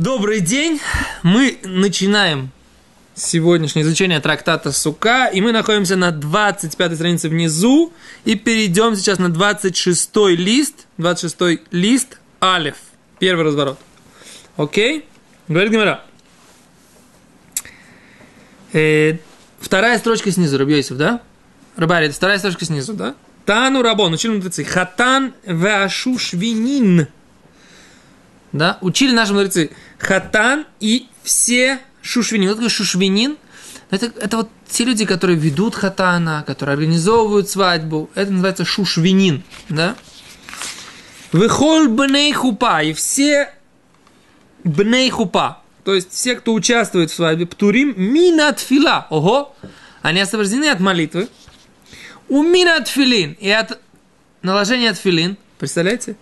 Добрый день! Мы начинаем сегодняшнее изучение трактата Сука, и мы находимся на 25 странице внизу, и перейдем сейчас на 26 лист, 26 лист Алиф, первый разворот. Окей? Говорит Гимара. Э, вторая строчка снизу, Рабьёйсов, да? Рабари, это вторая строчка снизу, да? Тану Рабон, учили мудрецы. Хатан веашушвинин. Да? Учили наши мудрецы. Хатан и все шушвинин. Что такое шушвинин? Это, это вот те люди, которые ведут хатана, которые организовывают свадьбу. Это называется шушвинин. Да? Выхоль бней хупа. И все бней хупа. То есть все, кто участвует в свадьбе, птурим минат фила. Ого! Они освобождены от молитвы. У минат филин. И от наложения от филин. Представляете?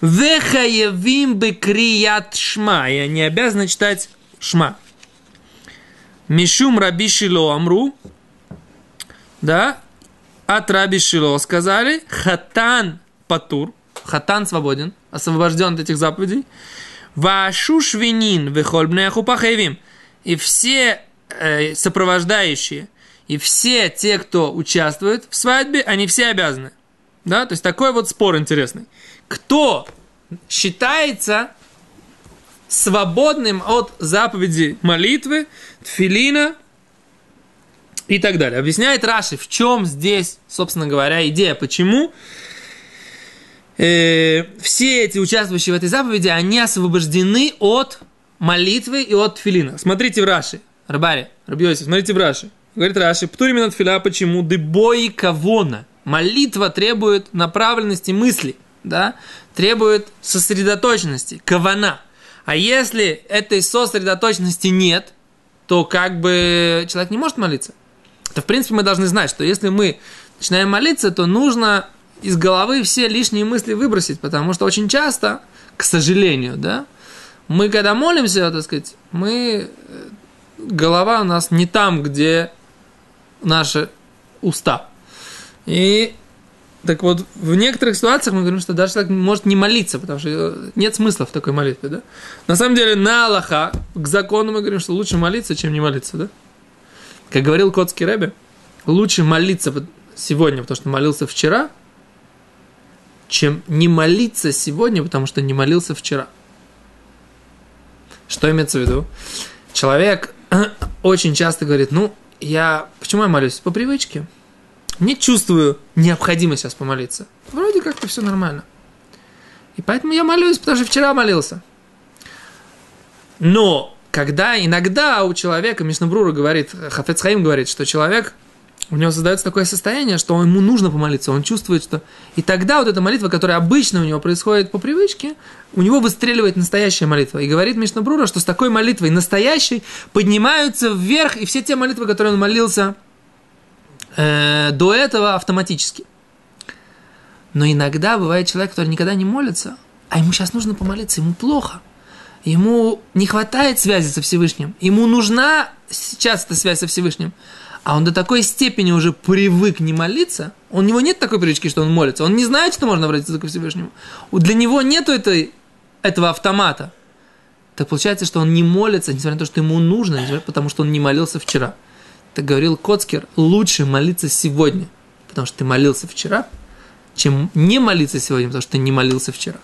Вехаевим бекрият шма. И они обязаны читать шма. Мишум раби Шило амру. Да. От раби Шило сказали. Хатан патур. Хатан свободен. Освобожден от этих заповедей. Вашу швинин вехольбнеху пахаевим. И все э, сопровождающие, и все те, кто участвует в свадьбе, они все обязаны. Да, то есть такой вот спор интересный. Кто считается свободным от заповеди молитвы, тфилина и так далее. Объясняет Раши, в чем здесь, собственно говоря, идея, почему э, все эти участвующие в этой заповеди, они освобождены от молитвы и от тфилина. Смотрите в Раши, Рабари, Рабиоси, смотрите в Раши. Говорит Раши, птурим от филя, почему? Дебои кавона. Молитва требует направленности мысли, да? требует сосредоточенности, кавана. А если этой сосредоточенности нет, то как бы человек не может молиться. То, в принципе, мы должны знать, что если мы начинаем молиться, то нужно из головы все лишние мысли выбросить, потому что очень часто, к сожалению, да, мы когда молимся, так сказать, мы э, голова у нас не там, где наши уста. И так вот, в некоторых ситуациях мы говорим, что даже человек может не молиться, потому что нет смысла в такой молитве, да? На самом деле, на Аллаха, к закону мы говорим, что лучше молиться, чем не молиться, да? Как говорил Котский Рэбе, лучше молиться сегодня, потому что молился вчера, чем не молиться сегодня, потому что не молился вчера. Что имеется в виду? Человек очень часто говорит, ну, я... Почему я молюсь? По привычке не чувствую необходимость сейчас помолиться. Вроде как-то все нормально. И поэтому я молюсь, потому что вчера молился. Но когда иногда у человека, Мишнабрура говорит, Хафецхаим говорит, что человек, у него создается такое состояние, что ему нужно помолиться, он чувствует, что... И тогда вот эта молитва, которая обычно у него происходит по привычке, у него выстреливает настоящая молитва. И говорит Мишнабрура, что с такой молитвой настоящей поднимаются вверх и все те молитвы, которые он молился э, до этого автоматически. Но иногда бывает человек, который никогда не молится, а ему сейчас нужно помолиться, ему плохо. Ему не хватает связи со Всевышним. Ему нужна сейчас эта связь со Всевышним. А он до такой степени уже привык не молиться, у него нет такой привычки, что он молится. Он не знает, что можно обратиться к Всевышнему. Для него нету этой, этого автомата. Так получается, что он не молится, несмотря на то, что ему нужно, потому что он не молился вчера так говорил Коцкер, лучше молиться сегодня, потому что ты молился вчера, чем не молиться сегодня, потому что ты не молился вчера.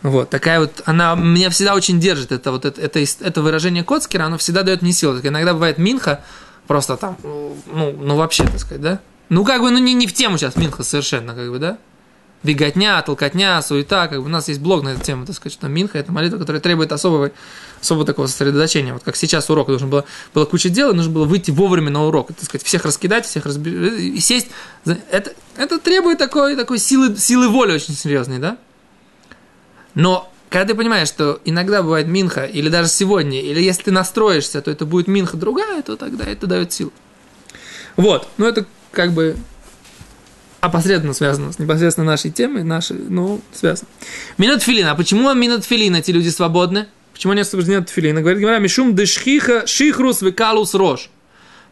Вот, такая вот, она меня всегда очень держит, это вот это, это, это выражение Коцкера, оно всегда дает мне силу. Так иногда бывает Минха, просто там, ну, ну вообще, так сказать, да? Ну, как бы, ну, не, не в тему сейчас Минха совершенно, как бы, да? Беготня, толкотня, суета, как бы у нас есть блог на эту тему, так сказать, что Минха – это молитва, которая требует особого, особого такого сосредоточения. Вот как сейчас урок, должен было, было куча дел, и нужно было выйти вовремя на урок, так сказать, всех раскидать, всех разбить, и сесть. Это, это требует такой, такой силы, силы воли очень серьезной, да? Но когда ты понимаешь, что иногда бывает Минха, или даже сегодня, или если ты настроишься, то это будет Минха другая, то тогда это дает силу. Вот, ну это как бы опосредованно связано с непосредственно нашей темой, нашей, ну, связано. Минут филина. А почему минут филина эти люди свободны? Почему они освобождены от филина? Говорит Гимара, мишум дешхиха шихрус векалус рож.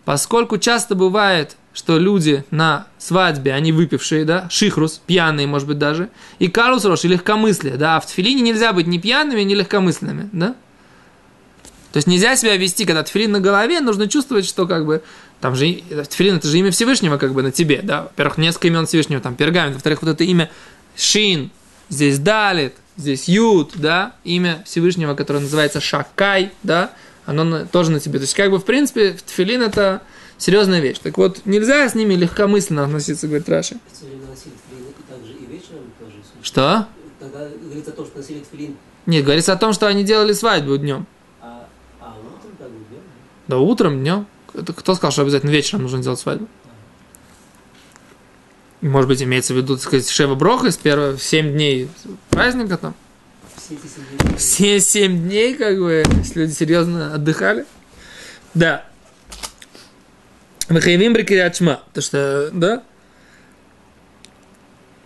Поскольку часто бывает что люди на свадьбе, они выпившие, да, шихрус, пьяные, может быть, даже, и карус рош, и легкомыслие, да, а в тфилине нельзя быть ни пьяными, ни легкомысленными, да. То есть нельзя себя вести, когда тфилин на голове, нужно чувствовать, что как бы там же тфилин это же имя Всевышнего как бы на тебе, да. Во-первых, несколько имен Всевышнего, там пергамент, во-вторых, вот это имя Шин, здесь Далит, здесь Юд, да, имя Всевышнего, которое называется Шакай, да, оно тоже на тебе. То есть, как бы, в принципе, тфилин это серьезная вещь. Так вот, нельзя с ними легкомысленно относиться, говорит Раши. Что? Тогда говорится то, что носили тфилин. Нет, говорится о том, что они делали свадьбу днем. А, а утром как бы днем? Да утром, днем. Кто сказал, что обязательно вечером нужно делать свадьбу? Может быть, имеется в виду, так сказать, Шева Броха из первых 7 дней праздника там. Все 7 дней, как бы, если люди серьезно отдыхали. Да. Мы Махаевим брикириачма. То что, да?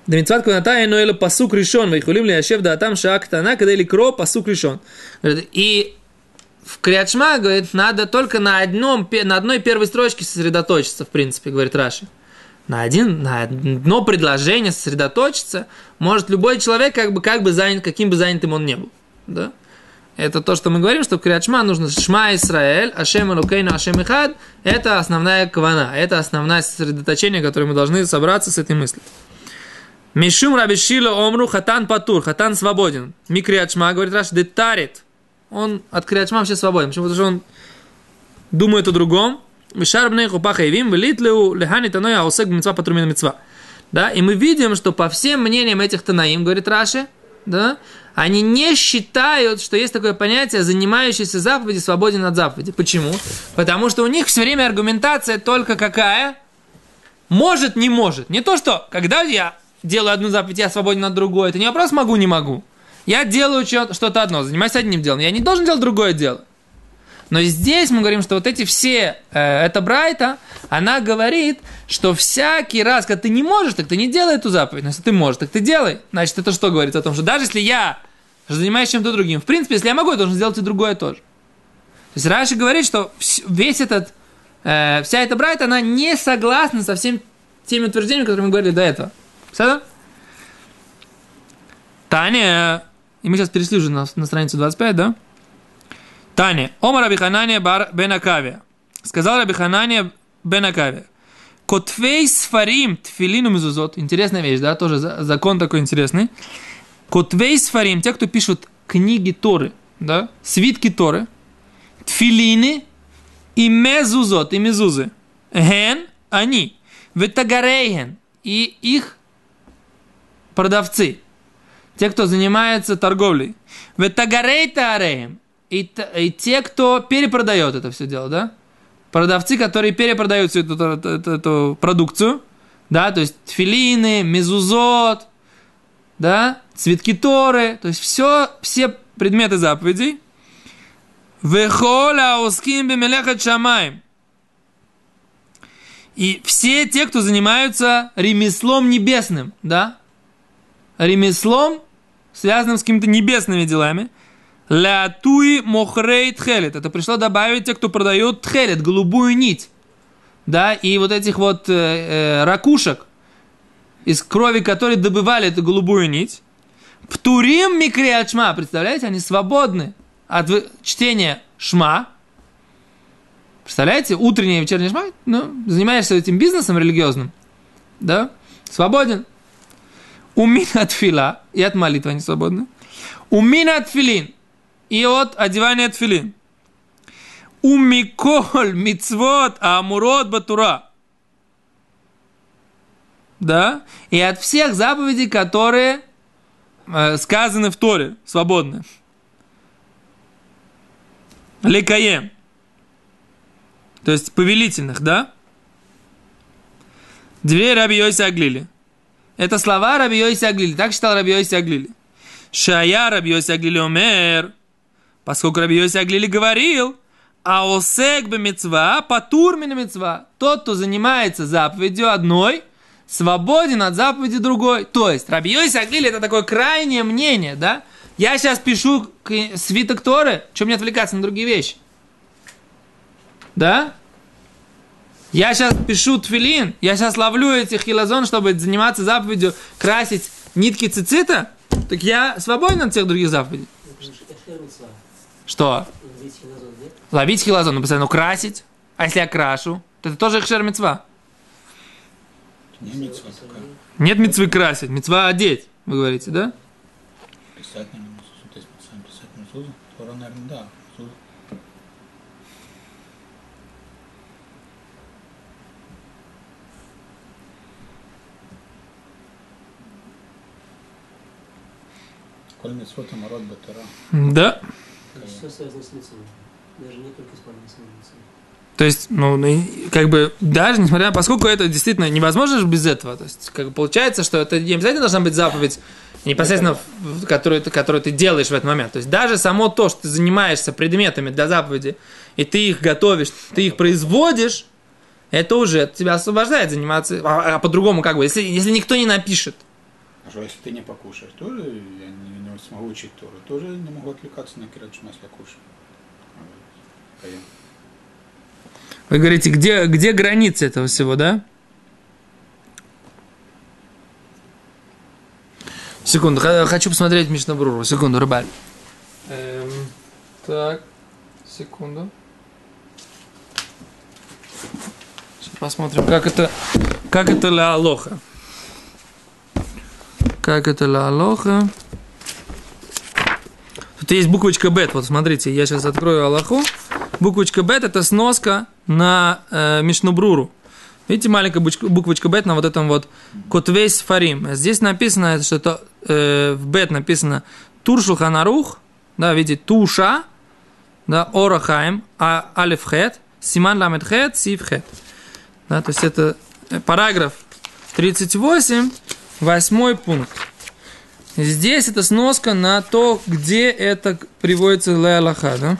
Дмитсват Кунатай, но или пасук решен, вейхулим ли ашев да там шаак тана, когда или кро пасук решен. И в Криачма, говорит, надо только на, одном, на одной первой строчке сосредоточиться, в принципе, говорит Раши. На, один, на одно предложение сосредоточиться может любой человек, как бы, как бы занят, каким бы занятым он не был. Да? Это то, что мы говорим, что в Криачма нужно Шма Исраэль, Ашем Элукейну, Ашем Ихад. Это основная квана, это основное сосредоточение, которое мы должны собраться с этой мыслью. Мишум Рабишила Омру Хатан Патур, Хатан свободен. Микриачма, говорит Раш, детарит. Он от Криачма вообще свободен. Почему? Потому что он думает о другом. Мишар бней хупа хайвим, велитлеу лехани таной аусек мецва патрумина мецва. Да, и мы видим, что по всем мнениям этих танаим, говорит Раши, да, они не считают, что есть такое понятие, занимающийся заповеди свободен от заповеди. Почему? Потому что у них все время аргументация только какая? Может, не может. Не то, что когда я делаю одну заповедь, я свободен от другой. Это не вопрос могу, не могу. Я делаю что-то одно, занимаюсь одним делом. Я не должен делать другое дело. Но здесь мы говорим, что вот эти все, э, это Брайта, она говорит, что всякий раз, когда ты не можешь, так ты не делай эту заповедь. Но если ты можешь, так ты делай. Значит, это что говорит о том, что даже если я занимаюсь чем-то другим, в принципе, если я могу, я должен сделать и другое тоже. То есть Раши говорит, что весь этот, э, вся эта Брайта, она не согласна со всеми теми утверждениями, которые мы говорили до этого. Все? Таня, и мы сейчас перешли уже на, на страницу 25, да? Таня, Ома Рабиханания бар бен Акавия. Сказал Рабиханания бен Акавия. Котфей сфарим тфилину мезузот. Интересная вещь, да? Тоже закон такой интересный. Котвей сфарим, те, кто пишут книги Торы, да? Свитки Торы. Тфилины и мезузот, и мезузы. Ген, они. Ветагарейген. И их продавцы, те, кто занимается торговлей. Ветагарейта ареем. И, и те, кто перепродает это все дело, да? Продавцы, которые перепродают всю эту, эту, эту, продукцию, да, то есть филины, мезузот, да, цветки Торы, то есть все, все предметы заповедей. Вехола уским бемелехат шамаем. И все те, кто занимаются ремеслом небесным, да, ремеслом, связанным с какими-то небесными делами. Лятуи мохрей тхелет. Это пришло добавить те, кто продает тхелет, голубую нить. Да, и вот этих вот э, э, ракушек, из крови которой добывали эту голубую нить. Птурим микриат шма. Представляете, они свободны от чтения шма. Представляете, утренний и вечерний шма, ну, занимаешься этим бизнесом религиозным, да, свободен. Умина тфила, и от молитвы они свободны. Умина тфилин, и от одевания тфилин. Умиколь мицвод амурот батура. Да? И от всех заповедей, которые э, сказаны в Торе, свободны. Лекаем. То есть повелительных, да? Две раби Йоси Аглили. Это слова Раби Йоси Аглили. Так считал Раби Йоси Аглили. Шая Раби Йоси Аглили омер. Поскольку Раби Йоси Аглили говорил, а осек бы мецва, патур мецва. Тот, кто занимается заповедью одной, свободен от заповеди другой. То есть, Раби Йоси Аглили это такое крайнее мнение, да? Я сейчас пишу свиток Торы, что мне отвлекаться на другие вещи? Да? Я сейчас пишу тфилин, я сейчас ловлю этих хилозон, чтобы заниматься заповедью красить нитки цицита, так я свободен от всех других заповедей. Что? Ловить хилозон, нет? Ну, постоянно, красить. А если я крашу, то это тоже хшер мецва. Не митцва такая. Нет мецвы красить, мецва одеть, вы говорите, да? Писать на нем то есть писать наверное, да. Да. То есть все связано с лицом. Даже не только самого лица. То есть, ну, ну, как бы, даже несмотря, поскольку это действительно невозможно же без этого, то есть, как бы получается, что это не обязательно должна быть заповедь, непосредственно, которую, ты, которую ты делаешь в этот момент. То есть, даже само то, что ты занимаешься предметами для заповеди, и ты их готовишь, ты их производишь, это уже тебя освобождает заниматься, а, а по-другому как бы, если, если никто не напишет. А что, если ты не покушаешь, тоже я не, не смогу учить Тору, тоже не могу отвлекаться на Кират Шма, если я кушаю. А, поем. Вы говорите, где, где границы этого всего, да? Секунду, хочу посмотреть Мишнабруру. Секунду, рыбаль. Эм, так, секунду. Сейчас посмотрим, как это, как это ла алоха. Как это ла. Тут есть буквочка бет. Вот смотрите, я сейчас открою Аллаху. Буквочка бет это сноска на э, Мишнубруру. Видите, маленькая буквочка бет на вот этом вот Котвейс Фарим. Здесь написано, что это э, в бет написано Тур Ханарух, да, видите, Туша, да, Орахаем, а Алифхет, Симан Ламедхет, Сивхет. Да, то есть это э, параграф 38, восьмой пункт. Здесь это сноска на то, где это приводится Ле Аллаха, да?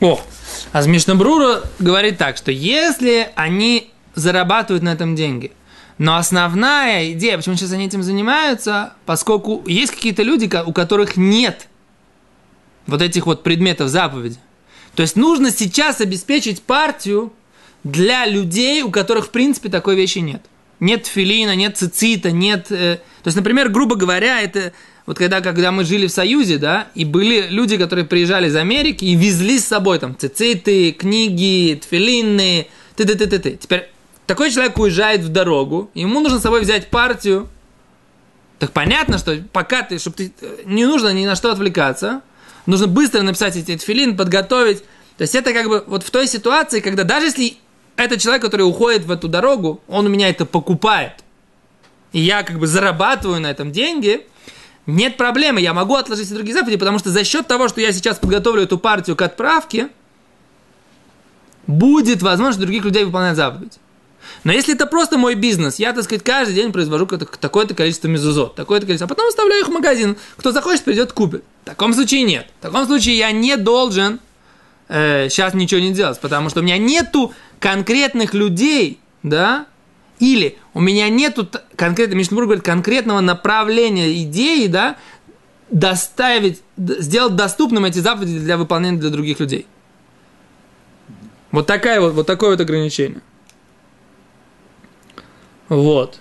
О, а Мишнабрура говорит так, что если они зарабатывают на этом деньги, но основная идея, почему сейчас они этим занимаются, поскольку есть какие-то люди, у которых нет вот этих вот предметов заповеди. То есть нужно сейчас обеспечить партию для людей, у которых, в принципе, такой вещи нет. Нет филина, нет цицита, нет... э, То есть, например, грубо говоря, это вот когда, когда мы жили в Союзе, да, и были люди, которые приезжали из Америки и везли с собой там цициты, книги, тфилины, ты ты ты ты ты Теперь такой человек уезжает в дорогу, ему нужно с собой взять партию. Так понятно, что пока ты, чтобы ты, э, не нужно ни на что отвлекаться, нужно быстро написать эти тфилин, подготовить. То есть это как бы вот в той ситуации, когда даже если этот человек, который уходит в эту дорогу, он у меня это покупает, и я как бы зарабатываю на этом деньги, нет проблемы, я могу отложить все другие заповеди, потому что за счет того, что я сейчас подготовлю эту партию к отправке, будет возможность других людей выполнять заповедь. Но если это просто мой бизнес, я, так сказать, каждый день произвожу такое-то количество мезузот, такое-то количество, а потом оставляю их в магазин. Кто захочет, придет, купит. В таком случае нет. В таком случае я не должен э, сейчас ничего не делать, потому что у меня нету конкретных людей, да, или у меня нету конкретно, Мишнбург говорит, конкретного направления идеи, да, доставить, сделать доступным эти заповеди для выполнения для других людей. Вот, такая вот, вот такое вот ограничение. Вот.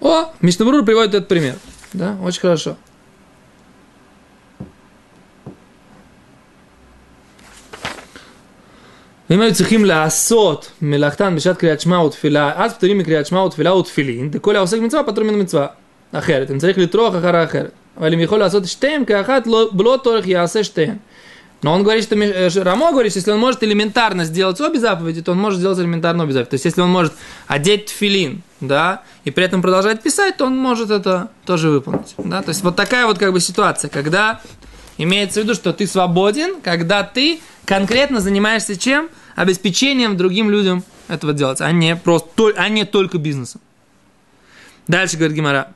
О, Мишнабрур приводит этот пример. Да, очень хорошо. אם היו צריכים לעשות מלאכתן בשעת קריאת שמע ותפילה, אז פטורים מקריאת שמע ותפילה ותפילין, דכל העוסק מצווה פטור מן המצווה. אחרת, אם צריך לטרוח אחר האחרת. אבל אם יכול לעשות שתיהם כאחת, לא, בלא טורח יעשה שתיהם. Но он говорит, что Ми- э, что Рамо говорит, что если он может элементарно сделать обе заповеди, то он может сделать элементарно обе заповеди. То есть, если он может одеть филин, да, и при этом продолжать писать, то он может это тоже выполнить. Да? То есть, вот такая вот как бы ситуация, когда имеется в виду, что ты свободен, когда ты конкретно занимаешься чем? обеспечением другим людям этого делать, а не, просто, а не только бизнесом. Дальше говорит Гимара.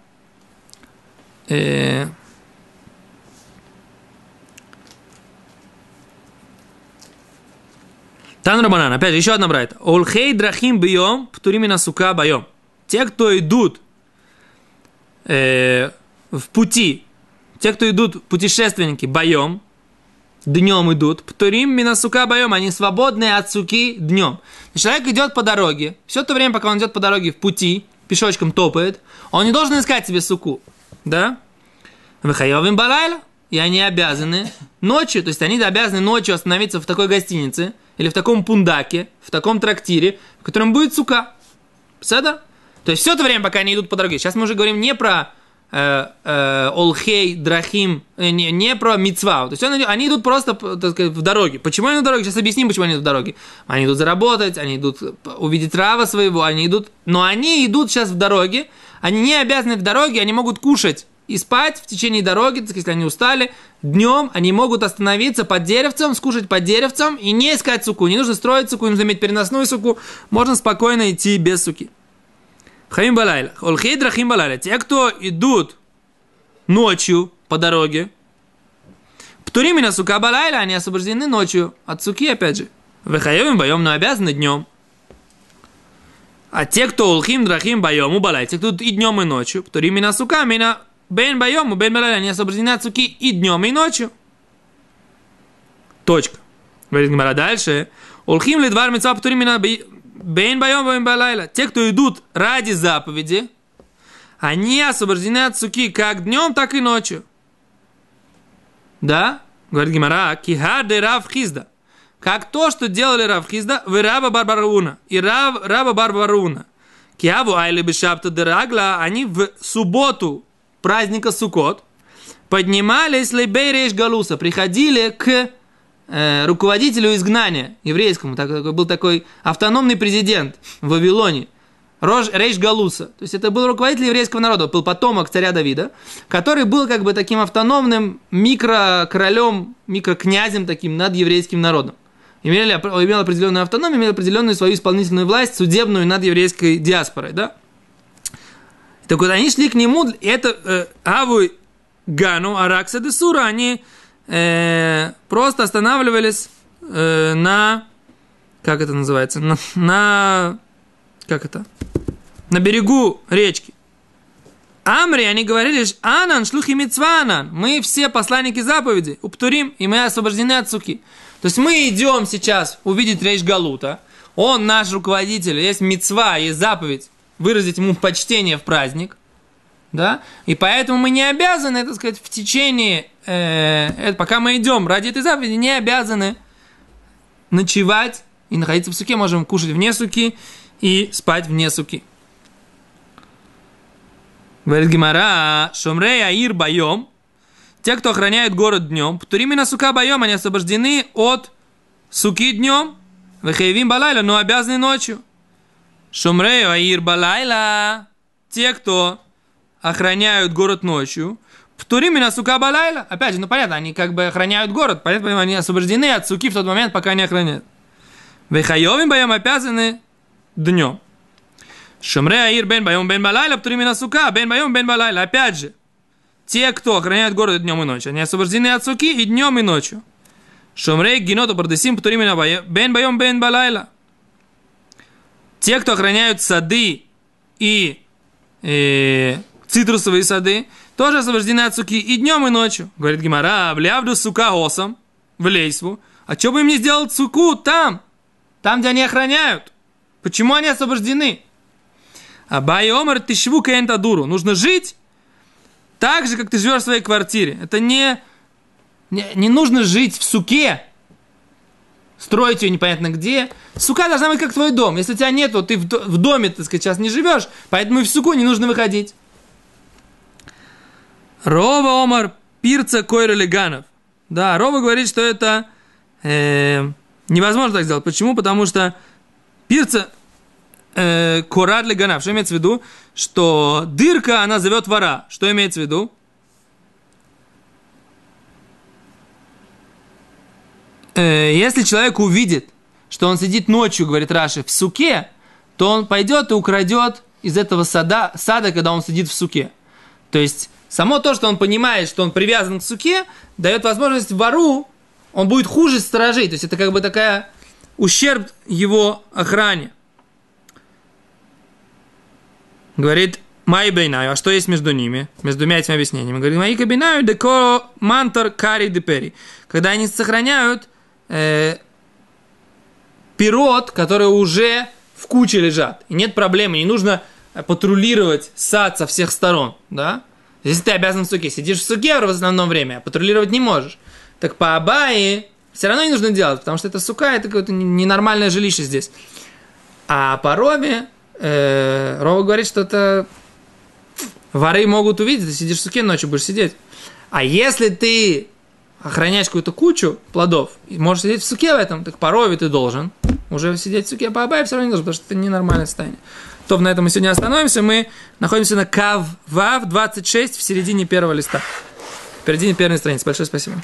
Э, Танрабанан, опять же, еще одна брайта. Олхей драхим бьем, птуримина сука боем. Те, кто идут э, в пути, те, кто идут путешественники боем, днем идут, птурим минасука боем, они свободные от суки днем. Человек идет по дороге, все то время, пока он идет по дороге в пути, пешочком топает, он не должен искать себе суку, да? Выхаевым балайла, и они обязаны ночью, то есть они обязаны ночью остановиться в такой гостинице, или в таком пундаке, в таком трактире, в котором будет сука. Седа? То есть все это время, пока они идут по дороге. Сейчас мы уже говорим не про Олхей, Драхим, э, не, не про Мицва. То есть он, они идут просто так сказать, в дороге. Почему они на дороге? Сейчас объясним, почему они идут в дороге. Они идут заработать, они идут увидеть рава своего, они идут... Но они идут сейчас в дороге, они не обязаны в дороге, они могут кушать и спать в течение дороги, так, если они устали. Днем они могут остановиться под деревцем, скушать под деревцем и не искать суку. Не нужно строить суку, не нужно иметь переносную суку. Можно спокойно идти без суки. Хаим балайла. Олхей драхим балайла. Те, кто идут ночью по дороге, Птуримина сука балайла, они освобождены ночью от суки, опять же. Выхаевым боем, но обязаны днем. А те, кто улхим драхим боем, убалай, те, кто и днем, и ночью, птуримина сука, мина Бен байом, бен балайла, они освобождены от суки и днем, и ночью. Точка. Говорит Гмара дальше. Улхим ли двар мецва птуримина бен байом, бен балайла. Те, кто идут ради заповеди, они освобождены от суки как днем, так и ночью. Да? Говорит Гимара, кихаде рав хизда. Как то, что делали рав хизда, вы раба барбаруна. И рав, раба барбаруна. Киаву айли бешапта дерагла, они в субботу праздника Сукот поднимались лейбей рейш галуса, приходили к э, руководителю изгнания еврейскому, так, был такой автономный президент в Вавилоне, Рож, Рейш Галуса. То есть это был руководитель еврейского народа, был потомок царя Давида, который был как бы таким автономным микрокоролем, микрокнязем таким над еврейским народом. Имели, имел определенную автономию, имел определенную свою исполнительную власть, судебную над еврейской диаспорой, да? Так вот, они шли к нему, это э, Аву Гану, Аракса де Сура, они э, просто останавливались э, на, как это называется, на, на, как это, на берегу речки. Амри, они говорили, Анан, шлухи мицванан, мы все посланники заповеди, уптурим, и мы освобождены от суки. То есть мы идем сейчас увидеть речь Галута, он наш руководитель, есть мицва, есть заповедь, выразить ему почтение в праздник, да, и поэтому мы не обязаны, так сказать, в течение, э, пока мы идем ради этой заповеди, не обязаны ночевать и находиться в суке, можем кушать вне суки и спать вне суки. Говорит Гимара, Шумрей Аир Байом, те, кто охраняет город днем, Птуримина сука боем, они освобождены от суки днем, Вехаевим Балайла, но обязаны ночью. Шумрею Аир Балайла. Те, кто охраняют город ночью. Птуримина сука Балайла. Опять же, ну понятно, они как бы охраняют город. Понятно, они освобождены от суки в тот момент, пока они охраняют. Вехайовим боем обязаны днем. Шумре Аир бен боем бен Балайла. Птуримина сука бен боем бен Балайла. Опять же, те, кто охраняют город днем и ночью, они освобождены от суки и днем, и ночью. Шумрей геноту бардесим птуримина бен боем бен Балайла. Те, кто охраняют сады и э, цитрусовые сады, тоже освобождены от суки и днем, и ночью. Говорит Гимара, влявду сука осом в лейсву. А что бы им не сделать суку там? Там, где они охраняют. Почему они освобождены? А байомар тишву дуру. Нужно жить так же, как ты живешь в своей квартире. Это не, не, не нужно жить в суке, строить ее непонятно где. Сука должна быть как твой дом. Если тебя нету, ты в, в доме, так сказать, сейчас не живешь, поэтому и в суку не нужно выходить. Рова Омар Пирца Койра Леганов. Да, Рова говорит, что это э, невозможно так сделать. Почему? Потому что Пирца э, Корад. Что имеется в виду? Что дырка, она зовет вора. Что имеется в виду? э, если человек увидит, что он сидит ночью, говорит Раши, в суке, то он пойдет и украдет из этого сада, сада, когда он сидит в суке. То есть, само то, что он понимает, что он привязан к суке, дает возможность вору, он будет хуже сторожей. То есть, это как бы такая ущерб его охране. Говорит, Май бейнаю, а что есть между ними, между двумя этими объяснениями? Говорит, Май кабинаю деко мантор кари депери. Когда они сохраняют э, пирот, которые уже в куче лежат. И нет проблемы, не нужно патрулировать сад со всех сторон, да? Если ты обязан в суке, сидишь в суке в основном время, а патрулировать не можешь. Так по Абае все равно не нужно делать, потому что это сука, это какое-то ненормальное жилище здесь. А по Рове, э, Рова говорит, что это воры могут увидеть, ты сидишь в суке ночью, будешь сидеть. А если ты охраняешь какую-то кучу плодов, и можешь сидеть в суке в этом, так по Рове ты должен уже сидеть в суке, а по Абае все равно не должен, потому что это ненормальное состояние. То на этом мы сегодня остановимся. Мы находимся на Кав Вав 26 в середине первого листа. В середине первой страницы. Большое спасибо.